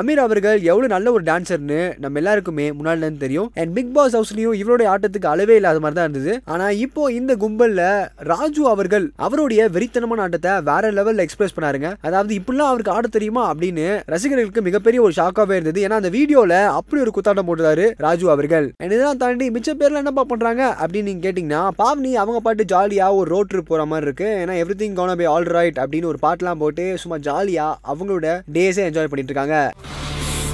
Ameer அவர்கள் எவ்வளவு நல்ல ஒரு டான்சர்னு நம்ம எல்லாருக்குமே முன்னாடி தெரியும். அண்ட் பிக் பாஸ் ஹவுஸ்லயும் இவருடைய ஆட்டத்துக்கு அளவே இல்லாத மாதிரி தான் இருந்தது. ஆனா இப்போ இந்த கும்பல்ல ராஜு அவர்கள் அவருடைய வெறித்தனமான ஆட்டத்தை வேற லெவல்ல எக்ஸ்பிரஸ் பண்ணாருங்க. அதாவது இப்படிலாம் அவருக்கு ஆட தெரியுமா அப்படின்னு ரசிகர்களுக்கு மிகப்பெரிய ஒரு ஷாக்காவே இருந்தது. ஏன்னா அந்த வீடியோல அப்படி ஒரு குத்தாட்டம் போட்டுறாரு ராஜு அவர்கள். அண்ட் இதெல்லாம் தாண்டி மிச்ச பேர்ல என்னப்பா பண்றாங்க அப்படின்னு நீங்க கேட்டீங்கன்னா பாவ்னி அவங்க பாட்டு ஜாலியா ஒரு ரோட் ட்ரிப் போற மாதிரி இருக்கு. ஏன்னா every thing gonna be all right அப்படின்னு ஒரு பாட்டுலாம் போட்டு சும்மா ஜாலியா அவங்களோட டேஸே என்ஜாய் பண்ணிட்டு இருக்காங்க.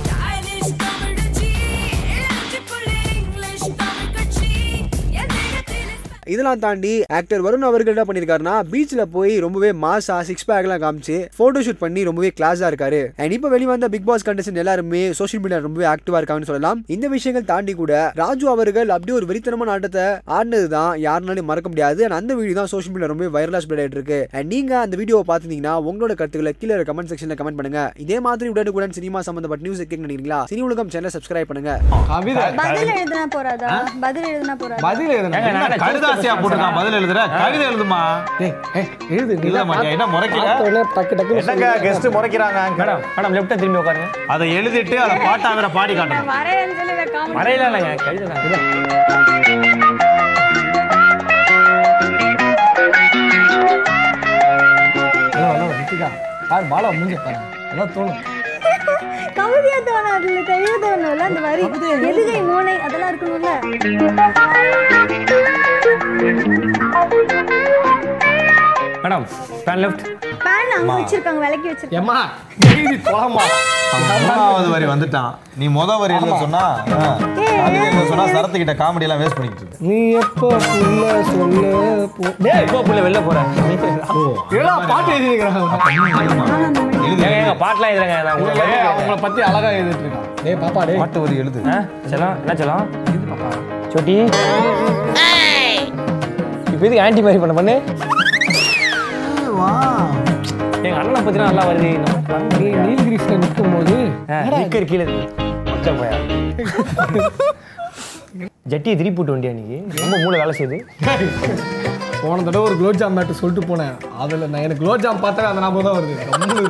Stylish இதெல்லாம் தாண்டி ஆக்டர் வருண் அவர்கள் என்ன பண்ணிருக்காருன்னா பீச்ல போய் ரொம்பவே மாசா சிக்ஸ் பேக்லாம் காமிச்சு போட்டோ ஷூட் பண்ணி ரொம்பவே கிளாஸா இருக்காரு. அண்ட் இப்போ வெளிவந்த பிக் பாஸ் கண்டஸ்டன் எல்லாருமே சோஷியல் மீடியா ரொம்பவே ஆக்டிவா இருக்காங்கன்னு சொல்லலாம். இந்த விஷயங்கள் தாண்டி கூட ராஜு அவர்கள் அப்படியே ஒரு வெறித்தனமான ஆட்டத்தை ஆடினது தான் யாருனாலும் மறக்க முடியாது. And அந்த வீடியோ தான் சோஷியல் மீடியா ரொம்ப வைரலா ஸ்ப்ரெட் ஆயிட்டு இருக்கு. அண்ட் நீங்க அந்த வீடியோவை பார்த்திருந்தீங்கன்னா உங்களோட கருத்துக்களை கீழே கமெண்ட் செக்ஷன்ல கமெண்ட் பண்ணுங்க. இதே மாதிரி உடனுக்குடன் சினிமா சம்பந்தப்பட்ட நியூஸ் கேட்க நினைக்கிறீங்களா? சினி உலகம் சேனல் சப்ஸ்கிரைப் பண்ணுங்க. பதில் எழுதுனா போறாதா? பதில் எழுதுனா போறாதா? பதில் எழுதுனா கடுதாசியா போட்டுருக்கான். பதில் எழுதுற? கவிதை எழுதுமா? எழுது தான் மாட்டியா என்ன முறைக்கிற? டக்கு டக்குன்னு என்னங்க. கெஸ்ட் முறைக்கிறாங்க? மேடம் மேடம் லெஃப்ட்டை திரும்பி உட்காருங்க. அதை எழுதிட்டு அதை பாட்டா வேற பாடி காட்டணும். மறையில இல்லைங்க ஹலோ ஹலோ ரித்திகா. பாரு பாலா முடிஞ்ச பாரு அதான் தோணும். கவிதையா தோணாது இல்ல எழுத தோணும்ல அந்த வரி எதுகை மோனை அதெல்லாம் இருக்கணும்ல? மேடம் பேன் லெஃப்ட் பேன் அங்க வச்சிருக்காங்க விலக்கி வச்சிருக்காங்க. ஏம்மா எழுதி போலாமா அவன் மூணாவது வரி வந்துட்டான். நீ முத வரி எழுத சொன்னா எழுத சொன்னா சரத்துக்கிட்ட காமெடி எல்லாம் வேஸ்ட் பண்ணிட்டு இருக்க. நீ எப்போ புள்ள சொல்ல போ டேய் இப்போ புள்ள வெளில பாட்டு எழுதிக்கிறாங்க ஏங்க ஏங்க பாட்டுலாம் எழுதுறேங்க. அவங்கள பத்தி அழகா எழுதிட்டு இருக்கான் டேய் பாப்பா டேய். பாட்டு வரி எழுது. ஆ செல்லம் என்ன சொட்டி. இப்போ இதுக்கு ஆன்டி மாதிரி பண்ண பண்ணு? எங்க அண்ணனை பத்தினா நல்லா வருது. நீ நீலகிரிஸ்ல நிற்கும் போது கீழே மொத்த போயா ஜட்டியை திருப்பி போட்டு வண்டியா நீ ரொம்ப மூளை வேலை செய்யுது. போன தடவை ஒரு குலோப் ஜாம் மேட்டு சொல்லிட்டு போனேன். அதுல நான் எனக்கு குலோப் ஜாம் பார்த்தாவே அந்த ஞாபகம் தான் வருது. கம்முனு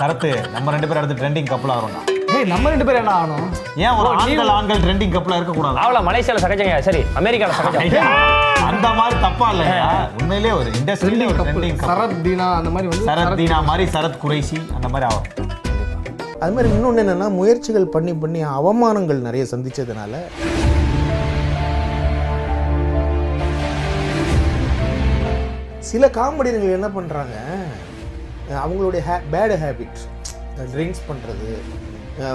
சரத்து நம்ம ரெண்டு பேரும் அடுத்து ட்ரெண்டிங் கப்பல் ஆகிறோம்டா ஏய் நம்ம ரெண்டு பேரும் என்ன ஆகணும்? ஏன் ஒரு ஆண்கள் ஆண்கள் ட்ரெண்டிங் கப்பலா இருக்க கூடாது அவள மலேசியால சகஜங்க சரி அமெரிக்கால சகஜம். அந்த மாதிரி தப்பா இல்லையா உண்மையிலேயே ஒரு இண்டஸ்ட்ரியில ஒரு ட்ரெண்டிங் சரத் தீனா அந்த மாதிரி வந்து சரத் தீனா மாதிரி சரத் குறைசி அந்த மாதிரி ஆகும். அது மாதிரி இன்னொன்று என்னென்னா முயற்சிகள் பண்ணி பண்ணி அவமானங்கள் நிறைய சந்தித்ததுனால சில காமெடியர்கள் என்ன பண்ணுறாங்க அவங்களுடைய ஹே பேடு ஹேபிட் ட்ரிங்க்ஸ் பண்ணுறது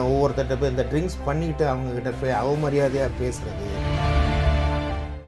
ஒவ்வொருத்தர்கிட்ட போய் இந்த ட்ரிங்க்ஸ் பண்ணிட்டு அவங்கக்கிட்ட போய் அவமரியாதையாக பேசுகிறது